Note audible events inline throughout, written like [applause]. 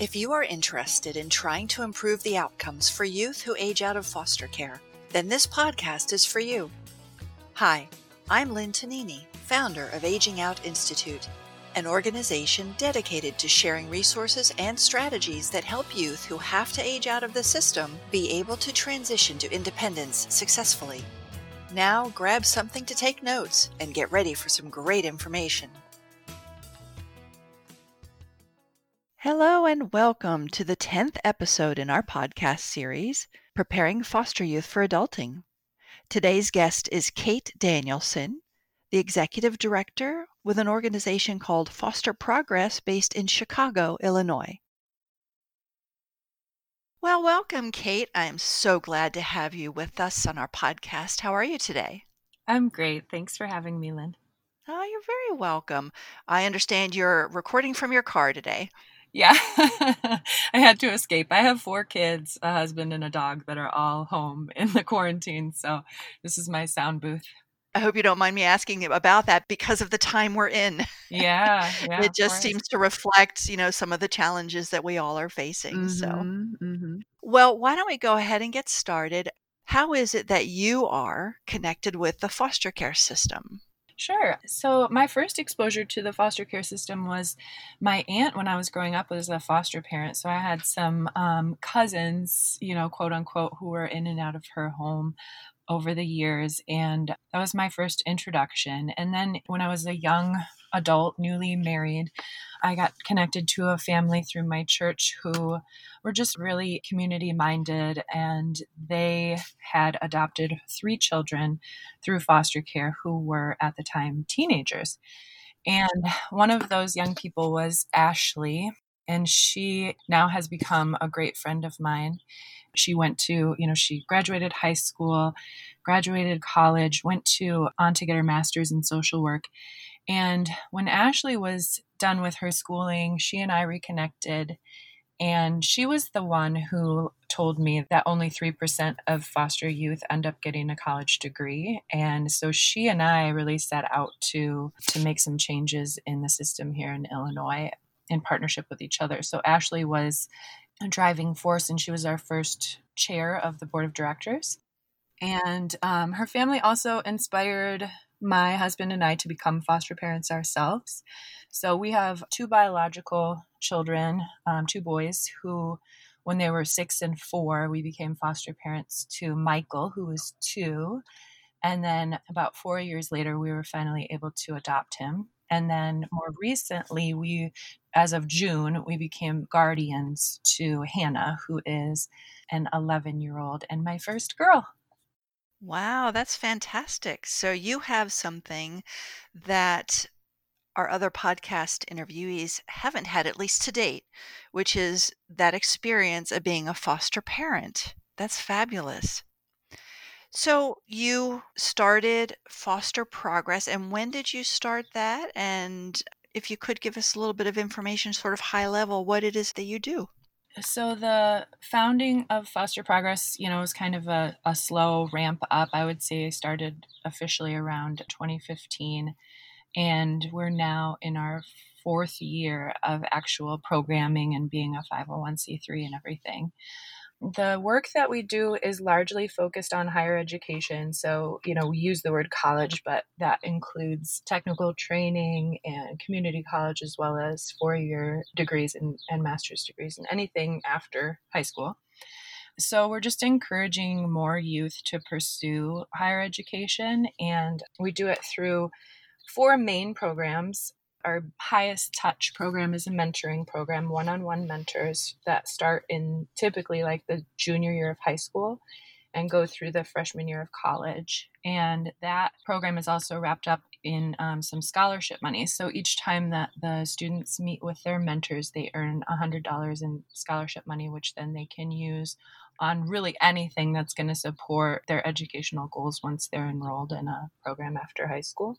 If you are interested in trying to improve the outcomes for youth who age out of foster care, then this podcast is for you. Hi, I'm Lynn Tonini, founder of Aging Out Institute, an organization dedicated to sharing resources and strategies that help youth who have to age out of the system be able to transition to independence successfully. Now, grab something to take notes and get ready for some great information. Hello, and welcome to the 10th episode in our podcast series, Preparing Foster Youth for Adulting. Today's guest is Kate Danielson, the executive director with an organization called Foster Progress based in Chicago, Illinois. Well, welcome, Kate. I'm so glad to have you with us on our podcast. How are you today? I'm great. Thanks for having me, Lynn. Oh, you're very welcome. I understand you're recording from your car today. Yeah, [laughs] I had to escape. I have four kids, a husband, and a dog that are all home in the quarantine. So this is my sound booth. I hope you don't mind me asking about that because of the time we're in. Yeah, [laughs] yeah it just seems to reflect, you know, some of the challenges that we all are facing. Mm-hmm, so, mm-hmm. well, why don't we go ahead and get started? How is it that you are connected with the foster care system? Sure. So, my first exposure to the foster care system was my aunt when I was growing up was a foster parent. So, I had some um, cousins, you know, quote unquote, who were in and out of her home over the years. And that was my first introduction. And then, when I was a young adult, newly married, I got connected to a family through my church who were just really community minded and they had adopted three children through foster care who were at the time teenagers. And one of those young people was Ashley, and she now has become a great friend of mine. She went to, you know, she graduated high school, graduated college, went to on to get her master's in social work. And when Ashley was done with her schooling, she and I reconnected. And she was the one who told me that only 3% of foster youth end up getting a college degree. And so she and I really set out to, to make some changes in the system here in Illinois in partnership with each other. So Ashley was a driving force, and she was our first chair of the board of directors. And um, her family also inspired my husband and I to become foster parents ourselves. So we have two biological children, um, two boys who, when they were six and four, we became foster parents to Michael, who was two. And then about four years later, we were finally able to adopt him. And then more recently, we, as of June, we became guardians to Hannah, who is an 11 year old and my first girl. Wow, that's fantastic. So you have something that our other podcast interviewees haven't had, at least to date, which is that experience of being a foster parent. That's fabulous. So you started Foster Progress, and when did you start that? And if you could give us a little bit of information, sort of high level, what it is that you do. So the founding of Foster Progress, you know, was kind of a, a slow ramp up. I would say started officially around 2015, and we're now in our fourth year of actual programming and being a 501c3 and everything the work that we do is largely focused on higher education. So, you know, we use the word college, but that includes technical training and community college, as well as four year degrees and, and master's degrees and anything after high school. So, we're just encouraging more youth to pursue higher education, and we do it through four main programs our highest touch program is a mentoring program, one on one mentors that start in typically like the junior year of high school and go through the freshman year of college. And that program is also wrapped up in um, some scholarship money. So each time that the students meet with their mentors, they earn $100 in scholarship money, which then they can use on really anything that's going to support their educational goals once they're enrolled in a program after high school.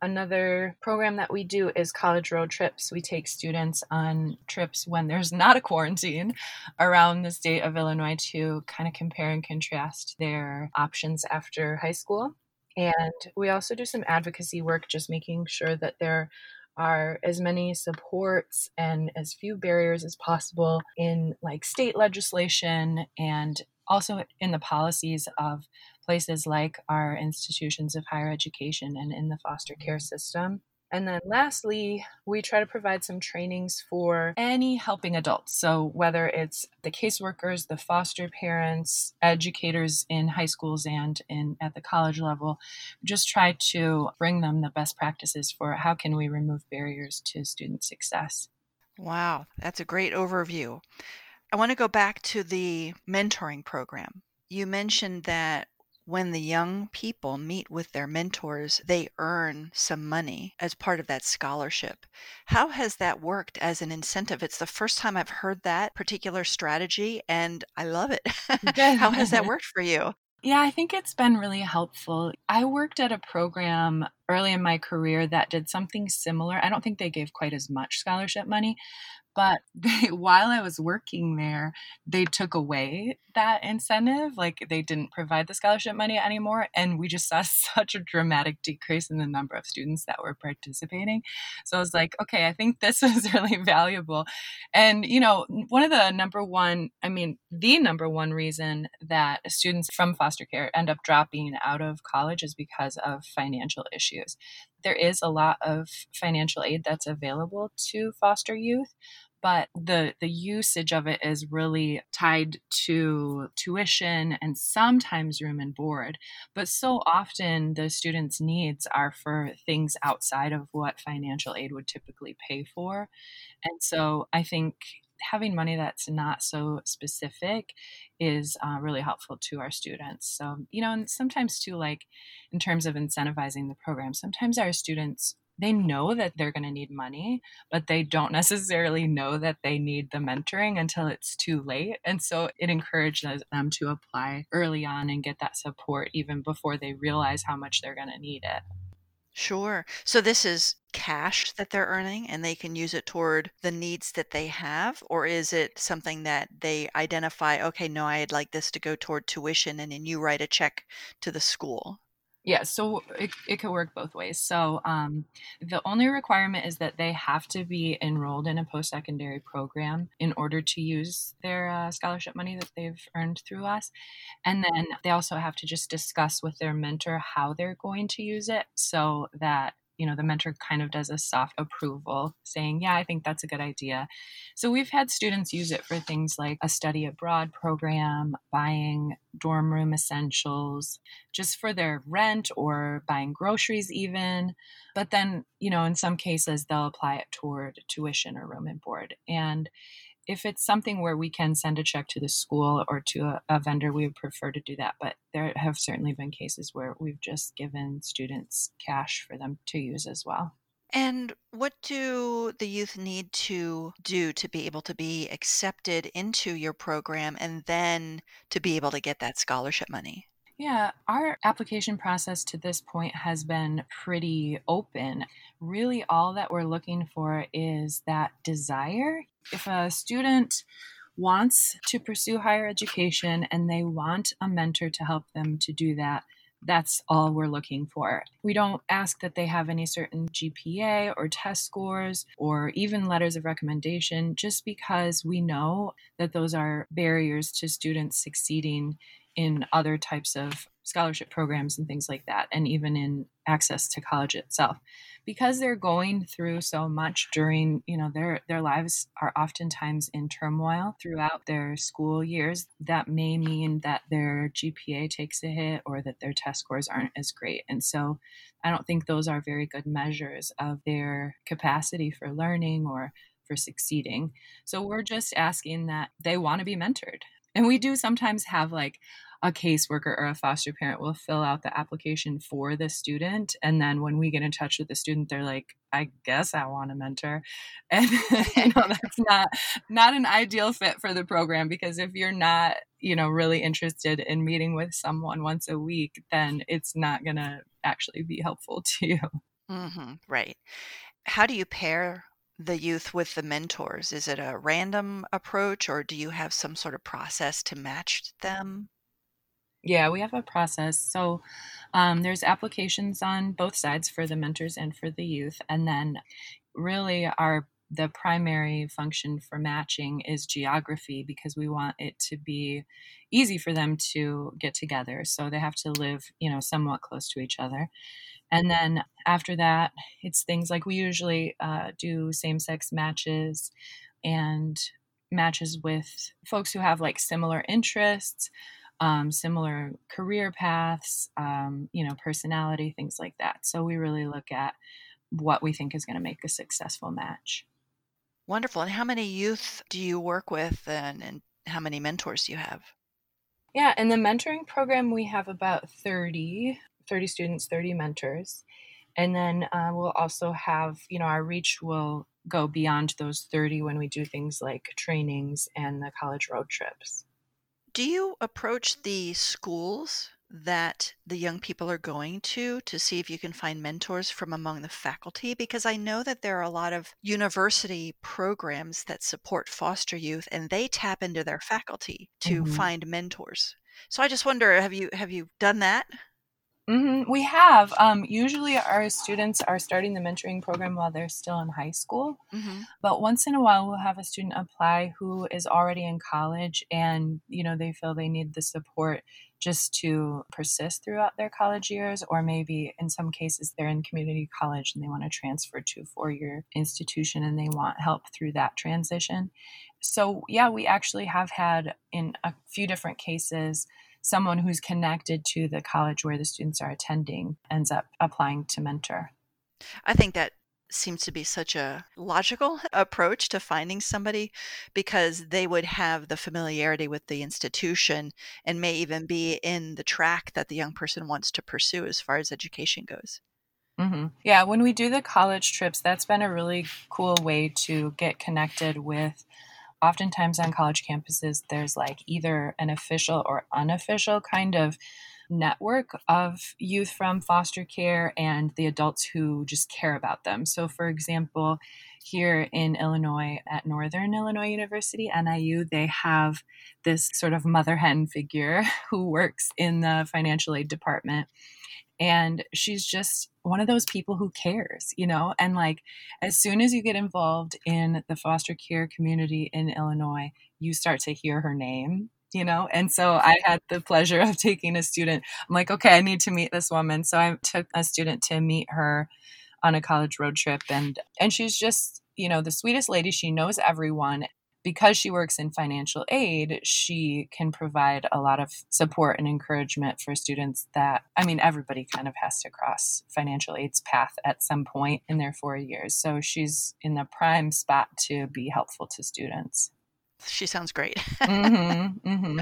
Another program that we do is college road trips. We take students on trips when there's not a quarantine around the state of Illinois to kind of compare and contrast their options after high school. And we also do some advocacy work, just making sure that there are as many supports and as few barriers as possible in like state legislation and also in the policies of places like our institutions of higher education and in the foster care mm-hmm. system. And then lastly, we try to provide some trainings for any helping adults. So whether it's the caseworkers, the foster parents, educators in high schools and in at the college level, just try to bring them the best practices for how can we remove barriers to student success. Wow, that's a great overview. I want to go back to the mentoring program. You mentioned that when the young people meet with their mentors, they earn some money as part of that scholarship. How has that worked as an incentive? It's the first time I've heard that particular strategy, and I love it. [laughs] How has that [laughs] worked for you? Yeah, I think it's been really helpful. I worked at a program early in my career that did something similar. I don't think they gave quite as much scholarship money, but [laughs] they, while I was working there, they took away that incentive. Like they didn't provide the scholarship money anymore. And we just saw [laughs] such a dramatic decrease in the number of students that were participating. So I was like, okay, I think this [laughs] is really valuable. And, you know, one of the number one, I mean, the number one reason that students from foster care end up dropping out of college is because of financial issues. There is a lot of financial aid that's available to foster youth, but the the usage of it is really tied to tuition and sometimes room and board but so often the students needs are for things outside of what financial aid would typically pay for. And so i think having money that's not so specific is uh, really helpful to our students. So you know and sometimes too like in terms of incentivizing the program sometimes our students they know that they're going to need money, but they don't necessarily know that they need the mentoring until it's too late. And so it encourages them to apply early on and get that support even before they realize how much they're going to need it. Sure. So this is cash that they're earning and they can use it toward the needs that they have? Or is it something that they identify, okay, no, I'd like this to go toward tuition and then you write a check to the school? Yeah, so it, it could work both ways. So um, the only requirement is that they have to be enrolled in a post secondary program in order to use their uh, scholarship money that they've earned through us. And then they also have to just discuss with their mentor how they're going to use it so that you know the mentor kind of does a soft approval saying yeah i think that's a good idea. So we've had students use it for things like a study abroad program buying dorm room essentials just for their rent or buying groceries even but then you know in some cases they'll apply it toward tuition or room and board. And if it's something where we can send a check to the school or to a, a, vendor, we would prefer to do that. But there have certainly been cases where we've just given students cash for them to use as well. And what do the youth need to do to be able to be accepted into your program and then to be able to get that scholarship money? Yeah, our application process to this point has been pretty open. Really, all that we're looking for is that desire. If a student wants to pursue higher education and they want a mentor to help them to do that, that's all we're looking for. We don't ask that they have any certain GPA or test scores or even letters of recommendation, just because we know that those are barriers to students succeeding in other types of scholarship programs and things like that, and even in access to college itself. Because they're going through so much during, you know, their their lives are oftentimes in turmoil throughout their school years. That may mean that their GPA takes a hit or that their test scores aren't as great. And so I don't think those are very good measures of their capacity for learning or for succeeding. So we're just asking that they want to be mentored. And we do sometimes have like a caseworker or a foster parent will fill out the application for the student and then when we get in touch with the student they're like i guess i want a mentor [laughs] and you know that's not not an ideal fit for the program because if you're not you know really interested in meeting with someone once a week then it's not going to actually be helpful [laughs] to you mm-hmm, right how do you pair the youth with the mentors? Is it a random approach or do you have some sort of process to match them? Yeah, we have a process. So um, there's applications on both sides for the mentors and for the youth. And then really our the primary function for matching is geography because we want it to be easy for them to get together. So they have to live, you know, somewhat close to each other. And then after that, it's things like we usually uh, do same sex matches and matches with folks who have like similar interests, um, similar career paths, um, you know, personality, things like that. So we really look at what we think is going to make a successful match. Wonderful. And how many youth do you work with and, and how many mentors do you have? Yeah, in the mentoring program, we have about 30, 30 students, 30 mentors. And then uh, we'll also have, you know, our reach will go beyond those 30 when we do things like trainings and the college road trips. Do you approach the schools that the young people are going to to see if you can find mentors from among the faculty? Because I know that there are a lot of university programs that support foster youth and they tap into their faculty to Mhm. find mentors. So I just wonder, have you have you done that? Hmm We have. Um, usually, our students are starting the mentoring program while they're still in high school. hmm But once in a while, we'll have a student apply who is already in college and, you know, they feel they need the support just to persist throughout their college years, or maybe in some cases they're in community college and they want to transfer to a four year institution and they want help through that transition. So, yeah, we actually have had in a few different cases someone who's connected to the college where the students are attending ends up applying to mentor. I think that seems to be such a logical approach to finding somebody because they would have the familiarity with the institution and may even be in the track that the young person wants to pursue as far as education goes. hmm Yeah, when we do the college trips, that's been a really cool way to get connected with. Oftentimes on college campuses, there's like either an official or unofficial kind of network of youth from foster care and the adults who just care about them. So, for example, here in Illinois at Northern Illinois University, NIU, they have this sort of mother hen figure [laughs] who works in the financial aid department and she's just one of those people who cares you know and like as soon as you get involved in the foster care community in illinois you start to hear her name you know and so i had the pleasure of taking a student. I'm like okay i need to meet this woman. So i took a student to meet her on a college road trip and and she's just you know the sweetest lady. She knows everyone because she works in financial aid, she can provide a lot of support and encouragement for students that, I mean, everybody kind of has to cross financial aid's path at some point in their four years. So she's in the prime spot to be helpful to students. She sounds great. hmm [laughs] hmm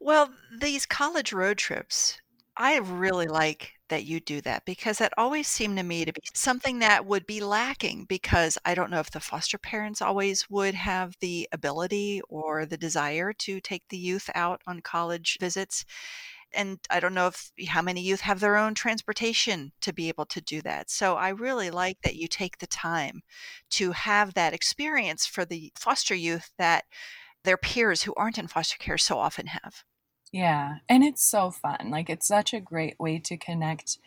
Well, these college road trips, I really like that you do that because that always seemed to me to be something that would be lacking because I don't know if the foster parents always would have the ability or the desire to take the youth out on college visits. And I don't know if how many youth have their own transportation to be able to do that. So I really like that you take the time to have that experience for the foster youth that their peers who aren't in foster care so often have. Yeah. And it's so fun. Like, it's such a great way to connect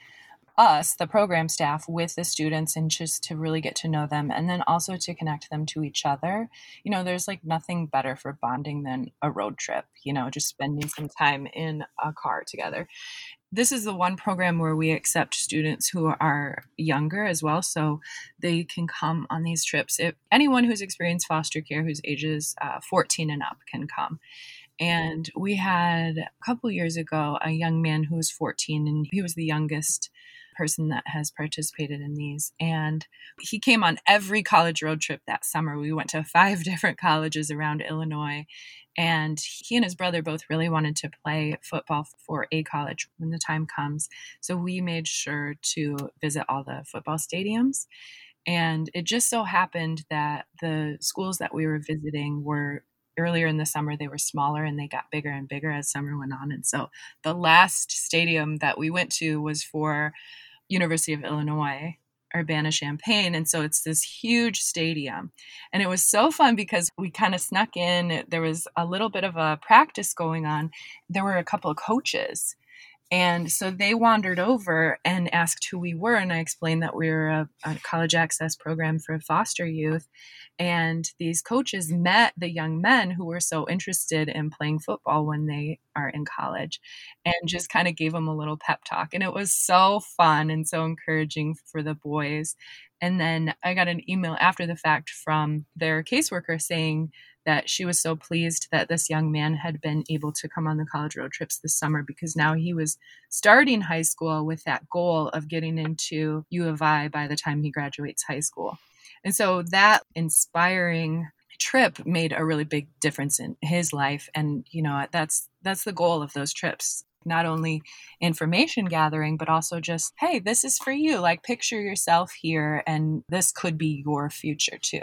us, the program staff, with the students and just to really get to know them and then also to connect them to each other. You know, there's like nothing better for bonding than a road trip, you know, just spending some time in a car together. This is the one program where we accept students who are younger as well, so they can come on these trips. If anyone who's experienced foster care whose ages uh, 14 and up can come. And we had a couple years ago a young man who was 14 and he was the youngest person that has participated in these. And he came on every college road trip that summer. We went to five [laughs] different colleges around Illinois. And he and his brother both really wanted to play football for a college when the time comes. So we made sure to visit all the football stadiums. And it just so happened that the schools that we were visiting were earlier in the summer they were smaller and they got bigger and bigger as summer went on and so the last stadium that we went to was for university of illinois Urbana Champaign. And so it's this huge stadium. And it was so fun because we kind of snuck in. There was a little bit of a practice going on. There were a couple of coaches and so they wandered over and asked who we were. And I explained that we were a, a, college access program for foster youth. And these coaches met the young men who were so interested in playing football when they are in college and just kind of gave them a little pep talk. And it was so fun and so encouraging for the boys. And then I got an email after the fact from their caseworker saying, that she was so pleased that this young man had been able to come on the college road trips this summer because now he was starting high school with that goal of getting into U of I by the time he graduates high school. And so that inspiring trip made a really big difference in his life. And you know that's that's the goal of those trips. Not only information gathering but also just hey this is for you. Like picture yourself here and this could be your future too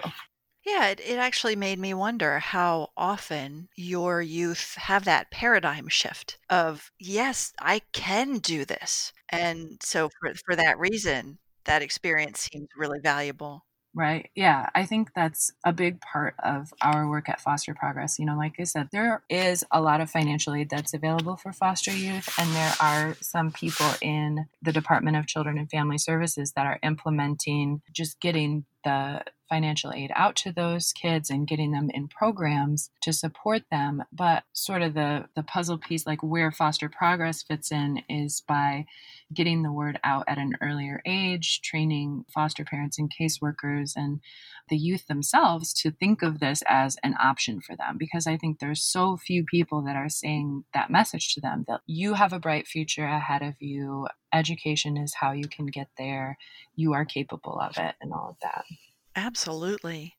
yeah, it, it actually made me wonder how often your youth have that paradigm shift of, yes, I can do this. And so for, for that reason, that experience seems really valuable. Right. Yeah. I think that's a big part of our work at Foster Progress. You know, like I said, there is a lot of financial aid that's available for foster youth, and there are some people in the Department of Children and Family Services that are implementing just getting the financial aid out to those kids and getting them in programs to support them. But sort of the the puzzle piece like where foster progress fits in is by getting the word out at an earlier age training foster parents and caseworkers and the youth themselves to think of this as an option for them. Because i think there's so few people that are saying that message to them that you have a bright future ahead of you education is how you can get there you are capable of it and all of that Absolutely.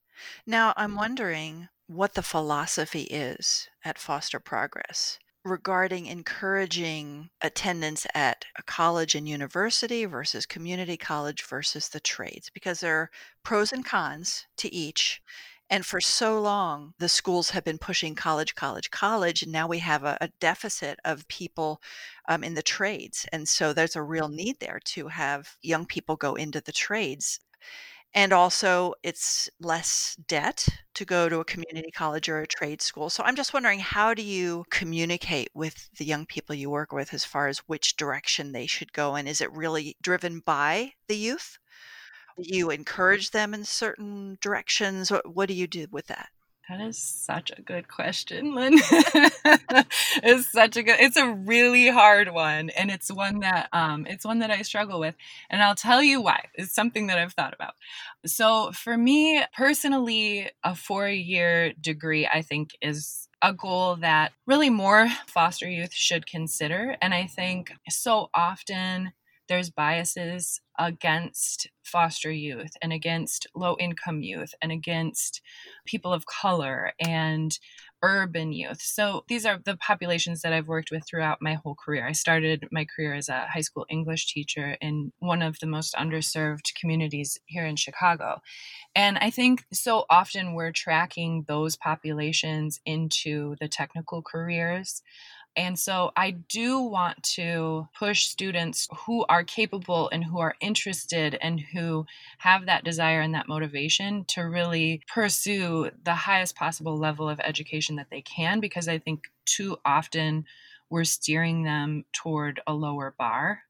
Now, I'm mm-hmm. wondering what the philosophy is at Foster Progress regarding encouraging attendance at a college and university versus community college versus the trades, because there are pros and cons to each. And for so long, the schools have been pushing college, college, college, and now we have a, a deficit of people um, in the trades. And so there's a real need there to have young people go into the trades and also it's less debt to go to a community college or a trade school. So I'm just wondering how do you communicate with the young people you work with as far as which direction they should go and is it really driven by the youth? You encourage them in certain directions? What, what do you do with that? That is such a good question, Lynn. [laughs] it's such a good it's a really hard one and it's one that um it's one that I struggle with and I'll tell you why. It's something that I've thought about. So for me personally a 4-year degree I think is a goal that really more foster youth should consider and I think so often there's biases against foster youth and against low income youth and against people of color and urban youth. So these are the populations that I've worked with throughout my whole career. I started my career as a high school English teacher in one of the most underserved communities here in Chicago. And I think so often we're tracking those populations into the technical careers and so I do want to push students who are capable and who are interested and who have that desire and that motivation to really pursue the highest possible level of education that they can, because I think too often we're steering them toward a lower bar.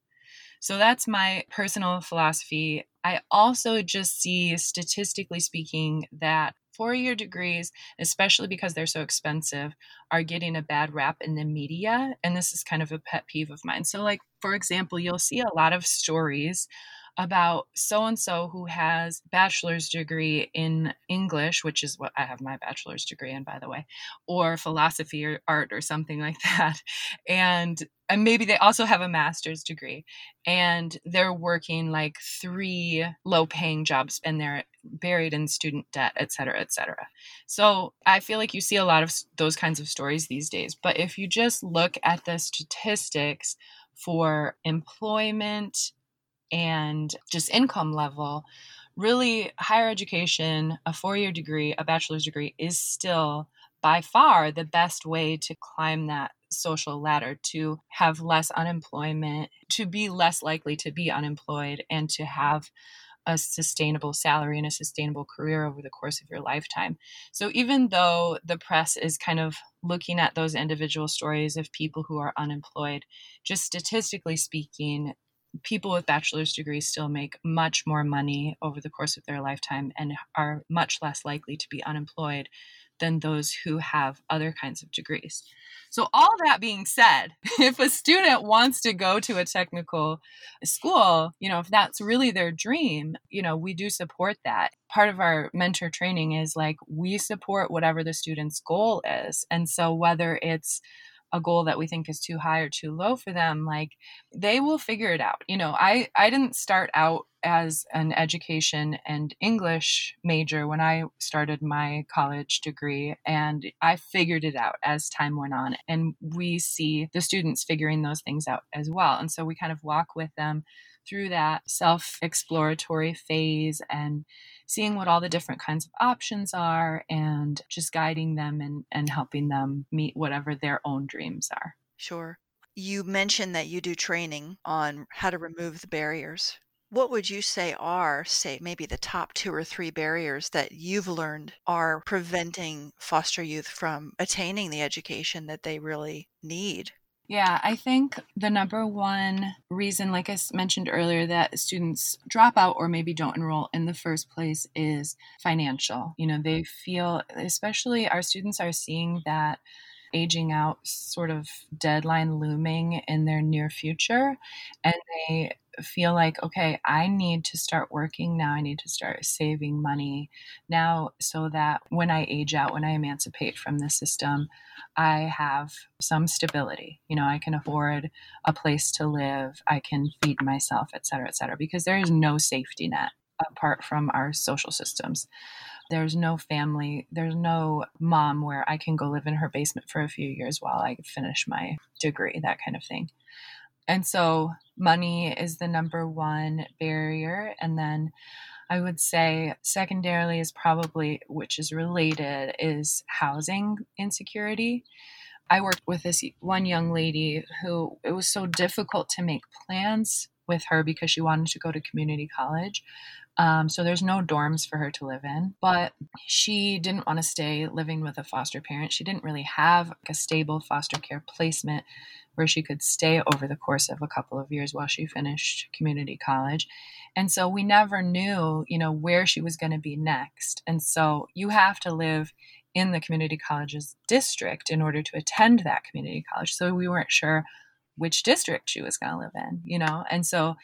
So that's my personal philosophy. I also just see, statistically speaking, that four year degrees, especially because they're so expensive, are getting a bad rap in the media. And this is kind of a pet peeve of mine. So, like, for example, you'll see a lot of stories about so and so who has bachelor's degree in English, which is what I have my bachelor's degree in, by the way, or philosophy or art or something [laughs] like that. And and maybe they also have a master's degree. And they're working like three low paying jobs and they're buried in student debt et cetera et cetera. So i feel like you see a lot of those kinds of stories these days. But if you just look at the statistics for employment and just income level, really higher education, a four year degree, a bachelor's degree is still by far the best way to climb that social ladder, to have less unemployment, to be less likely to be unemployed, and to have a sustainable salary and a sustainable career over the course of your lifetime. So even though the press is kind of looking at those individual stories of people who are unemployed, just statistically speaking, people with bachelor's degrees still make much more money over the course of their lifetime and are much less likely to be unemployed than those who have other kinds of degrees. So, all that being said, [laughs] if a student wants to go to a technical school, you know, if that's really their dream, you know, we do support that. Part of our mentor training is like we support whatever the student's goal is. And so, whether it's a goal that we think is too high or too low for them like they will figure it out you know i i didn't start out as an education and english major when i started my college degree and i figured it out as time went on and we see the students figuring those things out as well and so we kind of walk with them through that self exploratory phase and seeing what all the different kinds of options are and just guiding them and, and helping them meet whatever their own dreams are. Sure. You mentioned that you do training on how to remove the barriers. What would you say are, say, maybe the top two or three barriers that you've learned are preventing foster youth from attaining the education that they really need? Yeah, I think the number one reason, like I mentioned earlier, that students drop out or maybe don't enroll in the first place is financial. You know, they feel, especially our students are seeing that aging out sort of deadline looming in their near future. And they feel like okay i need to start working now. I need to start saving money now so that when i age out when i emancipate from the system i have some stability. You know i can afford a place to live. I can feed myself et cetera et cetera because there is no safety net apart from our social systems there's no family, there's no mom where I can go live in her basement for a few years while I finish my degree, that kind of thing. And so money is the number one barrier. And then I would say secondarily is probably, which is related, is housing insecurity. I worked with this one young lady who it was so difficult to make plans with her because she wanted to go to community college. Um, so there's no dorms for her to live in. But she didn't want to stay living with a foster parent. She didn't really have a stable foster care placement where she could stay over the course of a couple of years while she finished community college. And so we never knew, you know, where she was going to be next. And so you have to live in the community college's district in order to attend that community college. So we weren't sure which district she was going to live in, you know? And so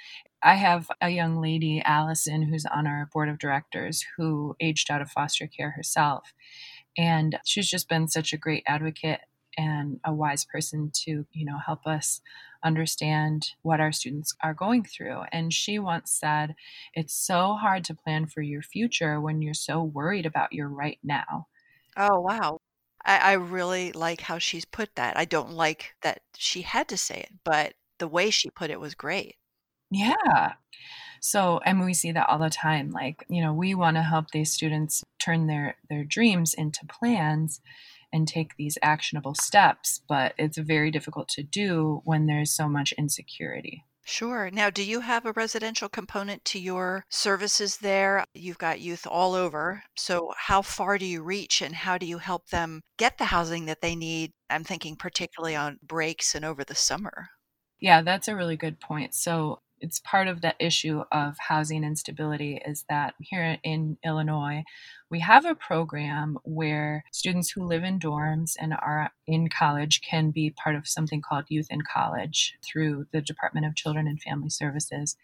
I have a young lady, Allison, who's on our board of directors, who aged out of foster care herself. And she's just been such a great advocate and a wise person to, you know, help us understand what our students are going through. And she once said, It's so hard to plan for your future when you're so worried about your right now. Oh, wow. I, I really like how she's put that. I don't like that she had to say it, but the way she put it was great. Yeah. So, and we see that all the time. Like, you know, we want to help these students turn their their dreams into plans and take these actionable steps, but it's very difficult to do when there's so much insecurity. Sure. Now, do you have a residential component to your services there? You've got youth all over. So, how far do you reach and how do you help them get the housing that they need? I'm thinking particularly on breaks and over the summer. Yeah, that's a really good point. So, it's part of the issue of housing instability is that here in Illinois, we have a program where students who live in dorms and are in college can be part of something called Youth in College through the Department of Children and Family Services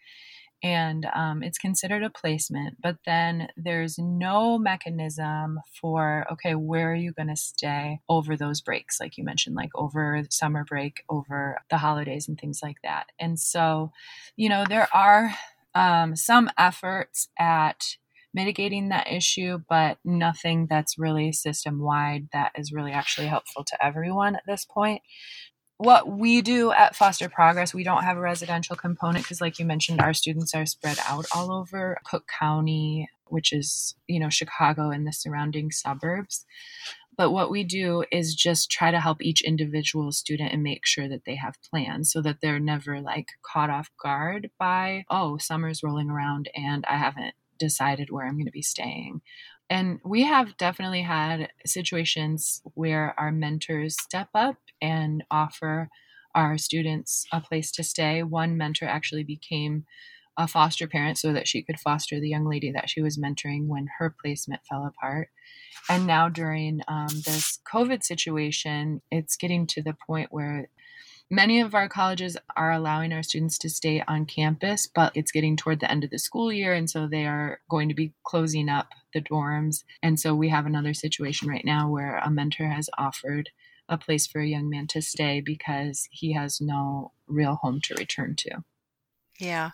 and um, it's considered a placement but then there's no mechanism for okay where are you going to stay over those breaks like you mentioned like over summer break over the holidays and things like that. And so you know there are um, some efforts at mitigating that issue, but nothing that's really system wide that is really actually helpful to everyone at this point what we do at Foster Progress, we don't have a residential component because, like you mentioned, our students are spread out all over Cook County, which is, you know, Chicago and the surrounding suburbs. But what we do is just try to help each individual student and make sure that they have plans so that they're never like caught off guard by, oh, summer's rolling around and I haven't decided where I'm going to be staying. And we have definitely had situations where our mentors step up and offer our students a place to stay. One mentor actually became a foster parent so that she could foster the young lady that she was mentoring when her placement fell apart. And now, during um, this COVID situation, it's getting to the point where many of our colleges are allowing our students to stay on campus, but it's getting toward the end of the school year. And so they are going to be closing up the dorms. And so we have another situation right now where a mentor has offered a place for a young man to stay because he has no real home to return to. Yeah.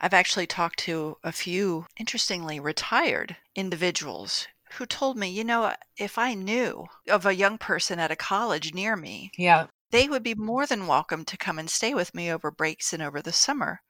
I've actually talked to a few, interestingly, retired individuals who told me, you know, if I knew of a young person at a college near me, Yeah. They would be more than welcome to come and stay with me over breaks and over the summer,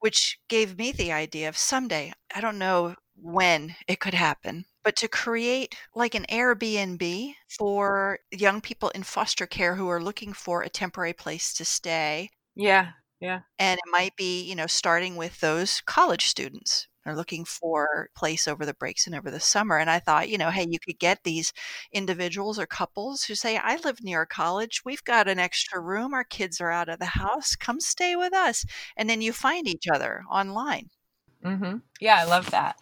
which gave me the idea of someday, I don't know when it could happen, but to create like an Airbnb for young people in foster care who are looking for a temporary place to stay. Yeah. Yeah. And it might be, you know, starting with those college students. They're looking for place over the breaks and over the summer. And I thought, you know, hey, you could get these individuals or couples who say, I live near a college. We've got an extra room. Our kids are out of the house. Come stay with us. And then you find each other online. Mm-hmm. Yeah, I love that.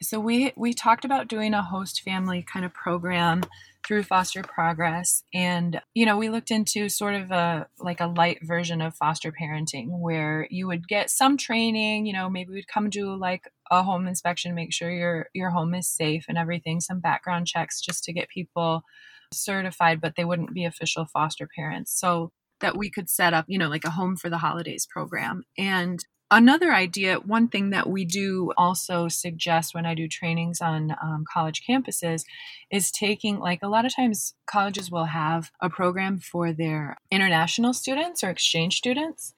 So we we talked about doing a host family kind of program through Foster Progress, and you know we looked into sort of a like a light version of foster parenting where you would get some training. You know, maybe we'd come do like a home inspection, make sure your your home is safe and everything, some background checks just to get people certified, but they wouldn't be official foster parents. So that we could set up, you know, like a home for the holidays program. And Another idea, one thing that we do also suggest when I do trainings on um, college campuses is taking, like, a lot of times colleges will have a program for their international students or exchange students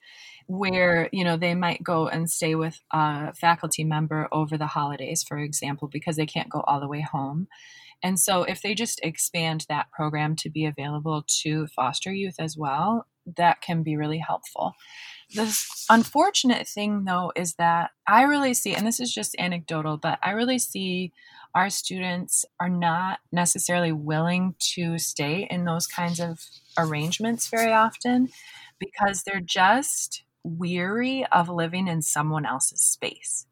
where, you know, they might go and stay with a faculty member over the holidays, for example, because they can't go all the way home. And so, if they just expand that program to be available to foster youth as well, that can be really helpful. The unfortunate thing, though, is that I really see, and this is just anecdotal, but I really see our students are not necessarily willing to stay in those kinds of arrangements very often because they're just weary of living in someone else's space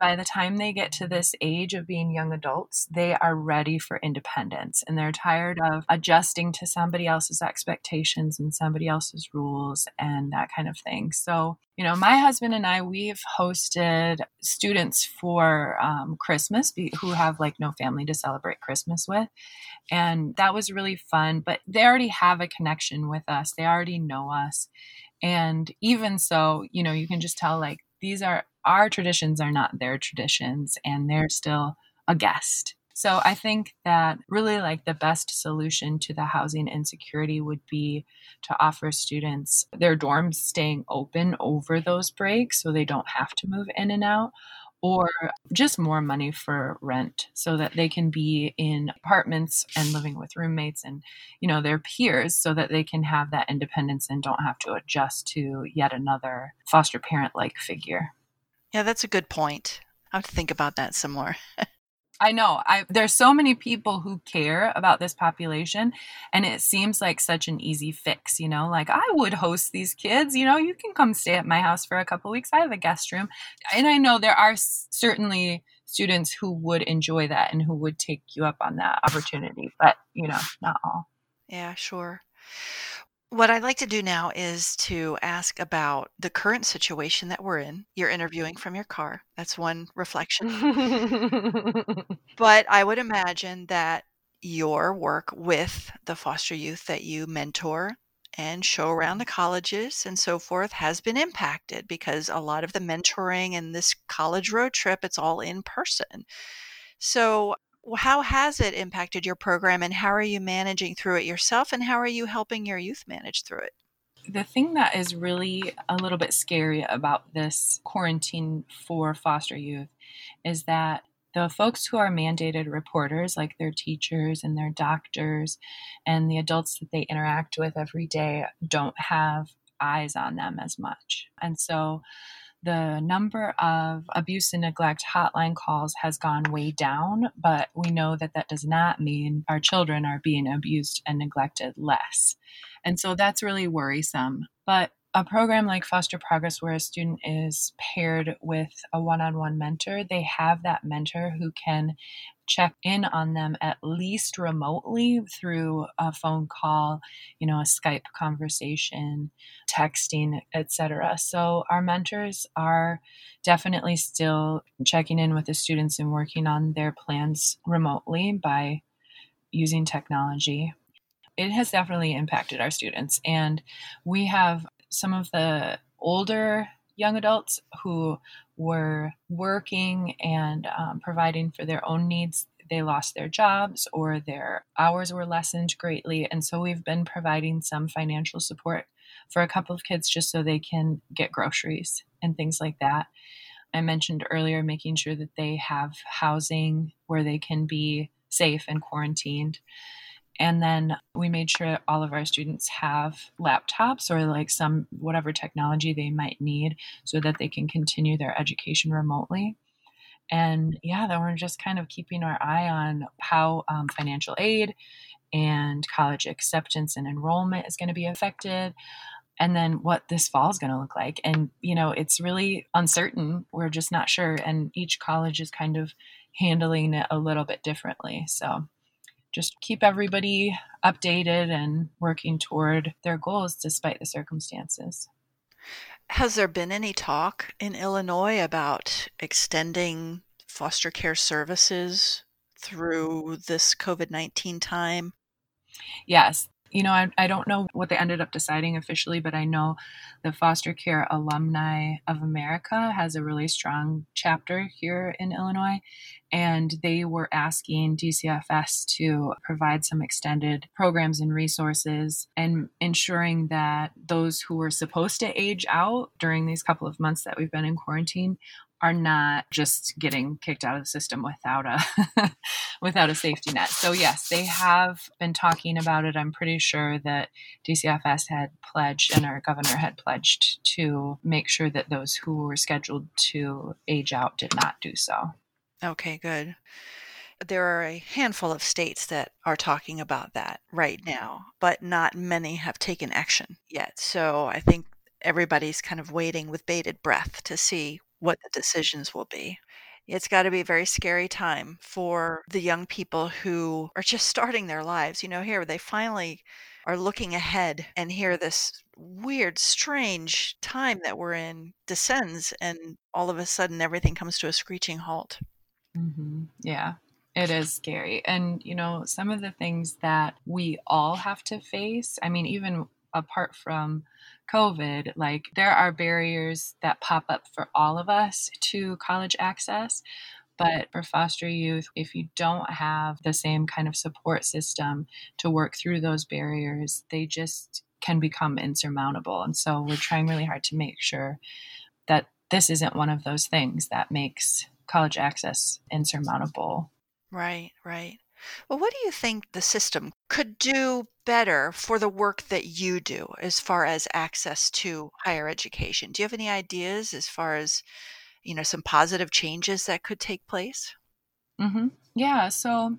by the time they get to this age of being young adults, they are ready for independence and they're tired of adjusting to somebody else's expectations and somebody else's rules and that kind of thing. So, you know, my husband and I, we've hosted students for um, Christmas who have like no family to celebrate Christmas with. And that was really fun. But they already have a connection with us, they already know us. And even so, you know, you can just tell like these are our traditions are not their traditions and they're still a guest. So I think that really like the best solution to the housing insecurity would be to offer students their dorms staying open over those breaks so they don't have to move in and out or just more money for rent so that they can be in apartments and living with roommates and you know their peers so that they can have that independence and don't have to adjust to yet another foster parent like figure. Yeah, that's a good point. I have to think about that some more. [laughs] I know. I there's so many people who care about this population and it seems like such an easy fix, you know? Like I would host these kids, you know, you can come stay at my house for a couple weeks. I have a guest room. And I know there are certainly students who would enjoy that and who would take you up on that opportunity, but you know, not all. Yeah, sure. What I'd like to do now is to ask about the current situation that we're in. You're interviewing mm-hmm. from your car. That's one reflection. [laughs] but I would imagine that your work with the foster youth that you mentor and show around mm-hmm. the colleges and so forth has been impacted because a lot of the mentoring and this college road trip it's all in person. So how has it impacted your program and how are you managing through it yourself and how are you helping your youth manage through it? The thing that is really a little bit scary about this quarantine for foster youth is that the folks who are mandated reporters, like their teachers and their doctors and the adults that they interact with every day, don't have eyes on them as much. And so the number of abuse and neglect hotline calls has gone way down, but we know that that does not mean our children are being abused and neglected less. And so that's really worrisome. But a program like Foster Progress, where a student is paired with a one on one mentor, they have that mentor who can check in on them at least remotely through a phone call, you know, a Skype conversation, texting, etc. So our mentors are definitely still checking in with the students and working on their plans remotely by using technology. It has definitely impacted our students and we have some of the older young adults who were working and um, providing for their own needs they lost their jobs or their hours were lessened greatly. And so we've been providing some financial support for a couple of kids just so they can get groceries and things like that. I mentioned earlier making sure that they have housing where they can be safe and quarantined and then we made sure all of our students have laptops or like some whatever technology they might need so that they can continue their education remotely. And yeah, then we're just kind of keeping our eye on how um, financial aid and college acceptance and enrollment is going to be affected and then what this fall is going to look like. And, you know, it's really uncertain. We're just not sure. And each college is kind of handling it a little bit differently. So just keep everybody updated and working toward their goals despite the circumstances. Has there been any talk in Illinois about extending foster care services through this COVID 19 time? Yes, you know, I, I don't know what they ended up deciding officially, but I know the Foster Care Alumni of America has a really strong chapter here in Illinois. And they were asking DCFS to provide some extended programs and resources and ensuring that those who were supposed to age out during these couple of months that we've been in quarantine are not just getting kicked out of the system without a [laughs] without a safety net. So yes, they have been talking about it. I'm pretty sure that DCFS had pledged and our governor had pledged to make sure that those who were scheduled to age out did not do so. Okay, good. There are a handful of states that are talking about that right now, but not many have taken action yet. So I think everybody's kind of waiting with bated breath to see what the decisions will be. It's got to be a very scary time for the young people who are just [laughs] starting their lives. You know, here they finally are looking ahead and here this weird, strange time that we're in descends, and all of a sudden everything comes to a screeching halt. Mm-hmm. Yeah, it is scary. And, you know, some of the things that we all have to face, I mean, even apart from COVID, like there are barriers that pop up for all of us to college access. But for foster youth, if you don't have the same kind of support system to work through those barriers, they just can become insurmountable. And so we're trying really hard to make sure that this isn't one of those things that makes college access insurmountable. Right, right. Well, what do you think the system could do better for the work that you do as far as access to higher education? Do you have any ideas as far as, you know, some positive changes that could take place? Mm-hmm. Yeah. So,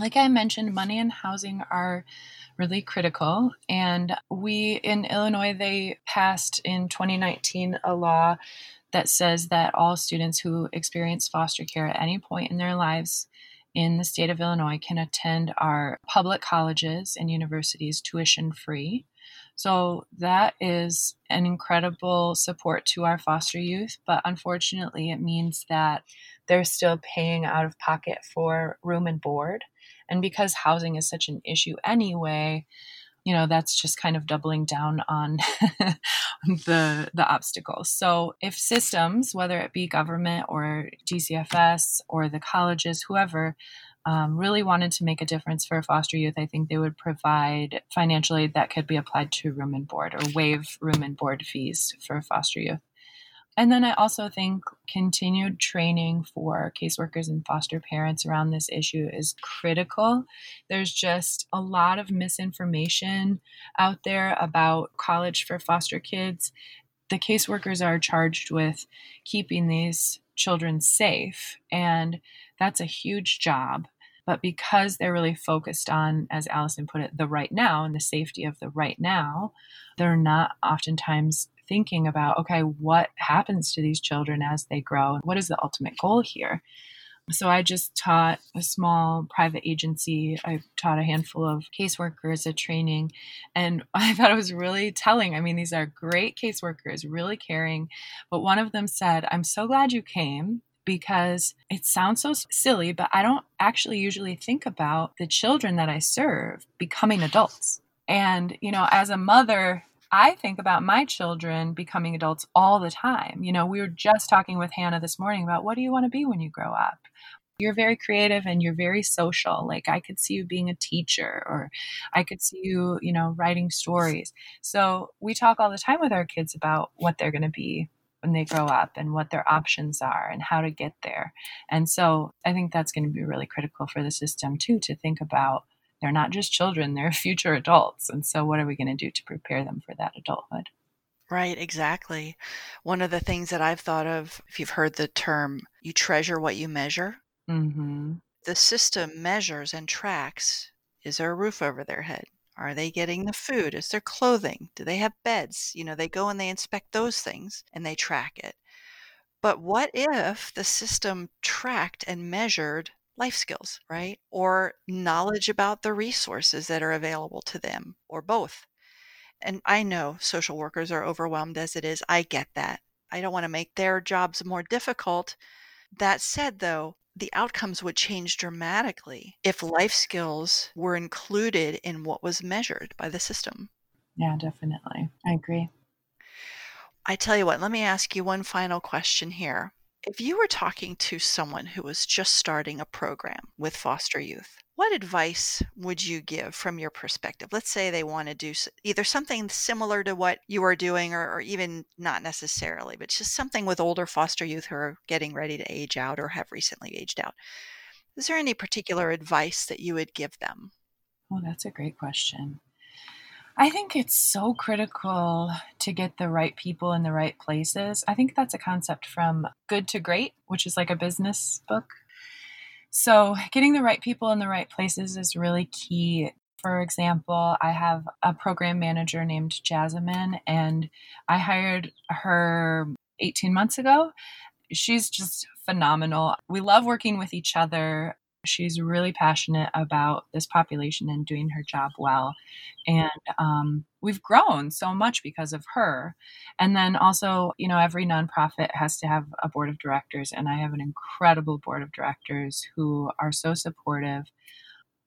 like I mentioned, money and housing are really critical. And we in Illinois, they passed in 2019 a law that says that all students who experience foster care at any point in their lives in the state of Illinois can attend our public colleges and universities tuition free. So that is an incredible support to our foster youth, but unfortunately, it means that they're still paying out of pocket for room and board. And because housing is such an issue anyway, you know that's just kind of doubling down on [laughs] the the obstacles. So if systems whether it be government or dcfs or the colleges whoever um, really wanted to make a difference for foster youth i think they would provide financial aid that could be applied to room and board or waive room and board fees for foster youth And then I also think continued training for caseworkers and foster parents around this issue is critical. There's just a lot of misinformation out there about college for foster kids. The caseworkers are charged with keeping these children safe, and that's a huge job. But because they're really focused on, as Allison put it, the right now and the safety of the right now, they're not oftentimes thinking about, okay, what happens to these children as they grow? What is the ultimate goal here? So I just taught a small private agency. I taught a handful of caseworkers a training, and [laughs] I thought it was really telling. I mean, these are great caseworkers, really caring. But one of them said, I'm so glad you came because it sounds so silly, but I don't actually usually think about the children that I serve becoming adults. And, you know, as a mother, I think about my children becoming adults all the time. You know, we were just talking with Hannah this morning about what do you want to be when you grow up? You're very creative and you're very social. Like I could see you being a teacher or I could see you, you know, writing stories. So we talk all the time with our kids about what they're going to be when they grow up and what their options are and how to get there. And so I think that's going to be really critical for the system too to think about they're not just children, they're [laughs] future adults. And so, what are we going to do to prepare them for that adulthood? Right, exactly. One of the things that I've thought of, if you've heard the term, you treasure what you measure. Mm-hmm. The system measures and tracks is there a roof over their head? Are they getting the food? Is there clothing? Do they have beds? You know, they go and they inspect those things and they track it. But what if the system tracked and measured life skills, right? Or knowledge about the resources that are available to them, or both. And I know social workers are overwhelmed as it is. I get that. I don't want to make their jobs more difficult. That said, though, the outcomes would change dramatically if life skills were included in what was measured by the system. Yeah, definitely. I agree. I tell you what, let me ask you one final question here. If you were talking to someone who was just starting a program with foster youth, what advice would you give from your perspective? Let's say they want to do either something similar to what you are doing, or, or, even not necessarily, but just something with older foster youth who are getting ready to age out or have recently aged out. Is there any particular advice that you would give them? Oh, that's a great question. I think it's so critical to get the right people in the right places. I think that's a concept from Good to Great, which is like a business book. So, getting the right people in the right places is really key. For example, I have a program manager named Jasmine, and I hired her 18 months ago. She's just phenomenal. We love working with each other. She's really passionate about this population and doing her job well. And um, we've grown so much because of her. And then also, you know, every nonprofit has to have a board of directors. And I have an incredible board of directors who are so supportive.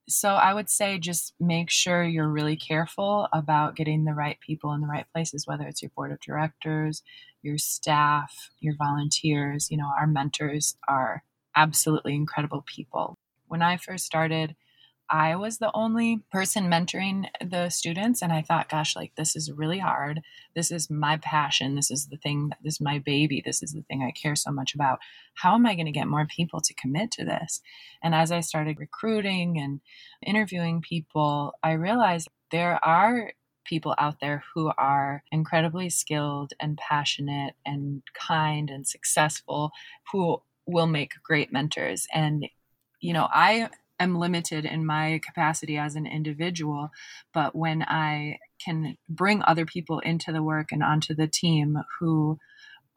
So I would say just make sure you're really careful about getting the right people in the right places, whether it's your board of directors, your staff, your volunteers. You know, our mentors are absolutely incredible people when I first started, I was the only person mentoring the students. And I thought, gosh, like this is really hard. This is my passion. This is the thing, this is my baby. This is the thing I care so much about. How am I going to get more people to commit to this? And as I started recruiting and interviewing people, I realized there are people out there who are incredibly skilled and passionate and kind and successful who will make great mentors. And you know, I am limited in my capacity as an individual, but when I can bring other people into the work and onto the team who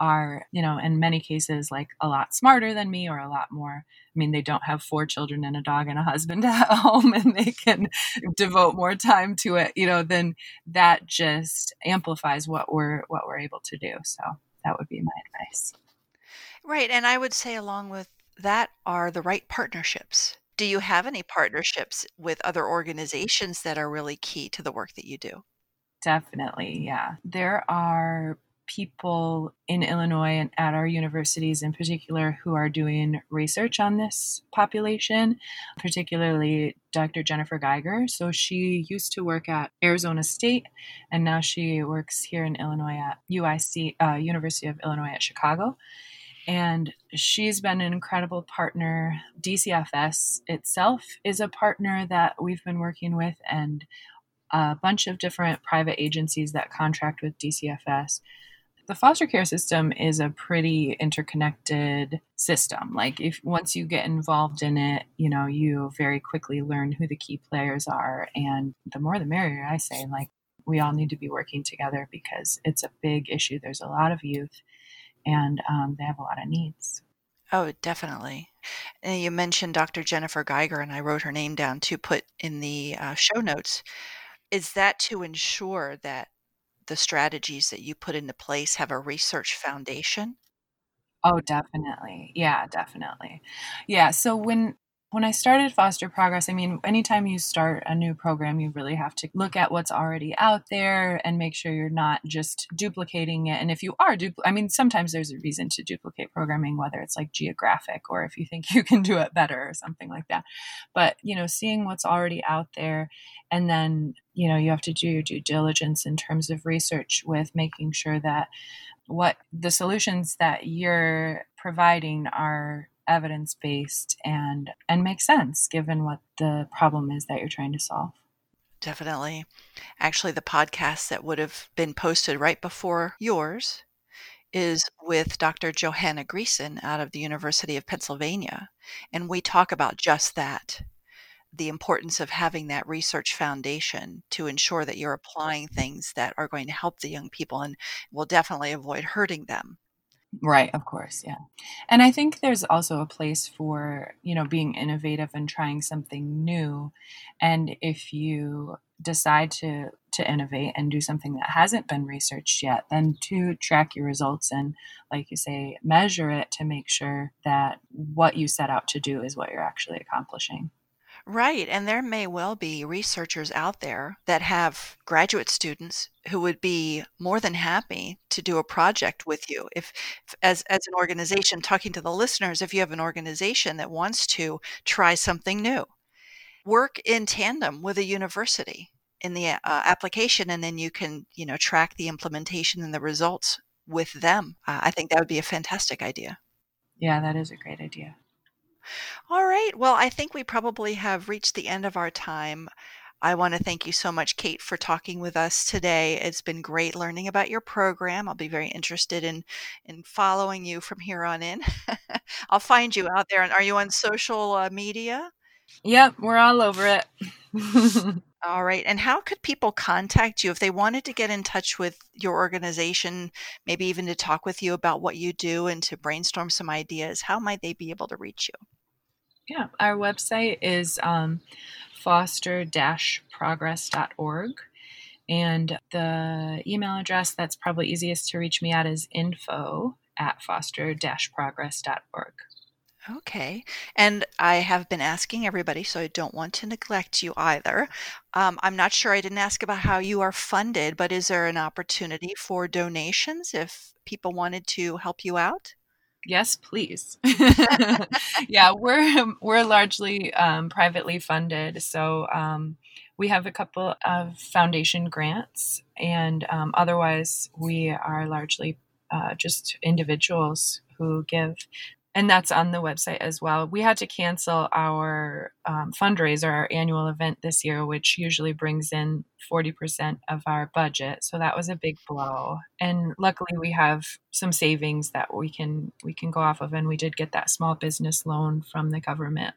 are, you know, in many cases like a lot smarter than me or a lot more. I mean, they don't have four children and a dog and a husband [laughs] at home and they can devote more time to it, you know, then that just amplifies what we're what we're able to do. So that would be my advice. Right. And I would say along with that are the right partnerships. Do you have any partnerships with other organizations that are really key to the work that you do? Definitely, yeah. There are people in Illinois and at our universities in particular who are doing research on this population, particularly Dr. Jennifer Geiger. So she used to work at Arizona State and now she works here in Illinois at UIC, uh, University of Illinois at Chicago. And she's been an incredible partner. DCFS itself is a partner that we've been working with, and a bunch of different private agencies that contract with DCFS the foster care system is a pretty interconnected system. Like if once you get involved in it, you know, you very quickly learn who the key players are and the more the merrier, I say. Like we all need to be working together because it's a big issue. There's a lot of youth and um, they have a lot of needs. Oh, definitely. And you mentioned Dr. Jennifer Geiger, and I wrote her name down to put in the uh, show notes. Is that to ensure that the strategies that you put into place have a research foundation? Oh, definitely. Yeah, definitely. Yeah. So when when I started Foster Progress, I mean, anytime you start a new program, you really have to look at what's already out there and make sure you're not just duplicating it. And if you are, dupl- I mean, sometimes there's a reason to duplicate programming, whether it's like geographic or if you think you can do it better or something like that. But, you know, seeing what's already out there and then, you know, you have to do your due diligence in terms of research with making sure that what the solutions that you're providing are evidence based and and make sense given what the problem is that you're trying to solve. Definitely. Actually, the podcast that would have been posted right before yours is with Dr. Johanna Greeson out of the University of Pennsylvania. And we talk about just that the importance of having that research foundation to ensure that you're applying things that are going to help the young people and will definitely avoid hurting them. Right, of course, yeah. And I think there's also a place for, you know, being innovative and trying something new. And if you decide to to innovate and do something that hasn't been researched yet, then to track your results and like you say, measure it to make sure that what you set out to do is what you're actually accomplishing. Right. And there may well be researchers out there that have graduate students who would be more than happy to do a project with you. If, as, as an organization, talking to the listeners, if you have an organization that wants to try something new, work in tandem with a university in the uh, application, and then you can, you know, track the implementation and the results with them. Uh, I think that would be a fantastic idea. Yeah, that is a great idea. All right. Well, I think we probably have reached the end of our time. I want to thank you so much, Kate, for talking with us today. It's been great learning about your program. I'll be very interested in in following you from here on in. [laughs] I'll find you out there. And are you on social uh, media? Yep, we're all over it. [laughs] all right. And how could people contact you if they wanted to get in touch with your organization, maybe even to talk with you about what you do and to brainstorm some ideas? How might they be able to reach you? Yeah, our website is um, foster progress.org. And the email address that's probably easiest to reach me at is info at foster progress.org. Okay. And I have been asking everybody, so I don't want to neglect you either. Um, I'm not sure I didn't ask about how you are funded, but is there an opportunity for donations if people wanted to help you out? Yes, please. [laughs] yeah, we're [laughs] we're largely um, privately funded, so um, we have a couple of foundation grants, and um, otherwise we are largely uh, just individuals who give and that's on the website as well. We had to cancel our um, fundraiser, our annual event this year, which usually brings in 40% of our budget. So that was a big blow. And luckily we have some savings that we can we can go off of and we did get that small business loan from the government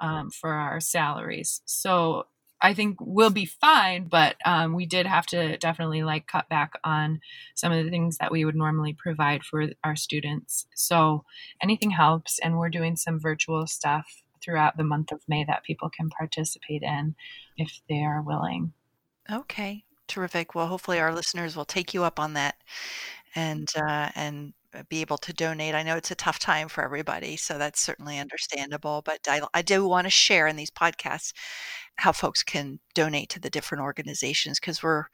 um, for our salaries. So I think we'll be fine, but um, we did have to definitely like cut back on some of the things that we would normally provide for our students. So anything helps, and we're doing some virtual stuff throughout the month of May that people can participate in if they are willing. Okay, terrific. Well, hopefully our listeners will take you up on that and uh, and be able to donate. I know it's a tough time for everybody, so that's certainly understandable. But I, I do want to share in these podcasts how folks can donate to the different organizations because we're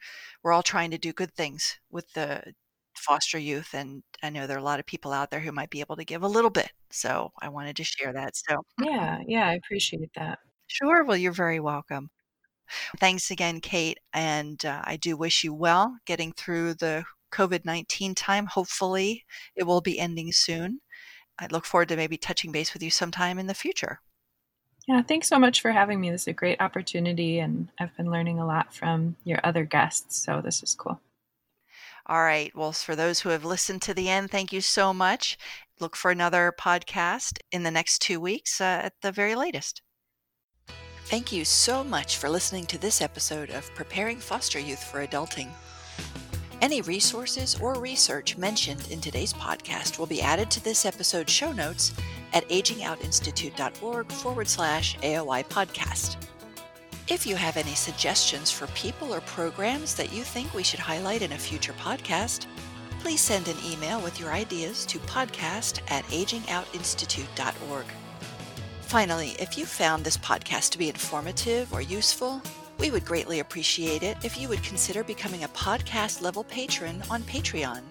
we're all trying to do good things with the foster youth. And I know there are a lot of people out there who might be able to give a little bit. So I wanted to share that. So, yeah, yeah, I appreciate that. Sure. Well, you're very welcome. Thanks again, Kate. And uh, I do wish you well getting through the COVID 19 time. Hopefully, it will be ending soon. I look forward to maybe touching base with you sometime in the future. Yeah, thanks so much for having me. This is a great opportunity, and I've been learning a lot from your other guests. So this is cool. All right. Well, for those who have listened to the end, thank you so much. Look for another podcast in the next two weeks uh, at the very latest. Thank you so much for listening to this episode of Preparing Foster Youth for Adulting. Any resources or research mentioned in today's podcast will be added to this episode's show notes at agingoutinstitute.org forward slash AOI podcast. If you have any suggestions for people or programs that you think we should highlight in a future podcast, please send an email with your ideas to podcast at agingoutinstitute.org. Finally, if you found this podcast to be informative or useful, we would greatly appreciate it if you would consider becoming a podcast level patron on Patreon.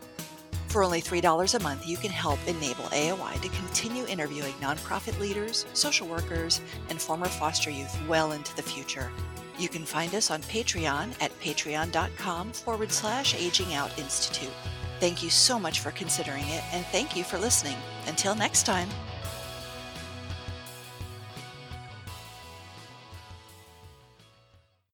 For only $3 a month, you can help enable AOI to continue interviewing nonprofit leaders, social workers, and former foster youth well into the future. You can find us on Patreon at patreon.com forward slash aging out institute. Thank you so much for considering it, and thank you for listening. Until next time.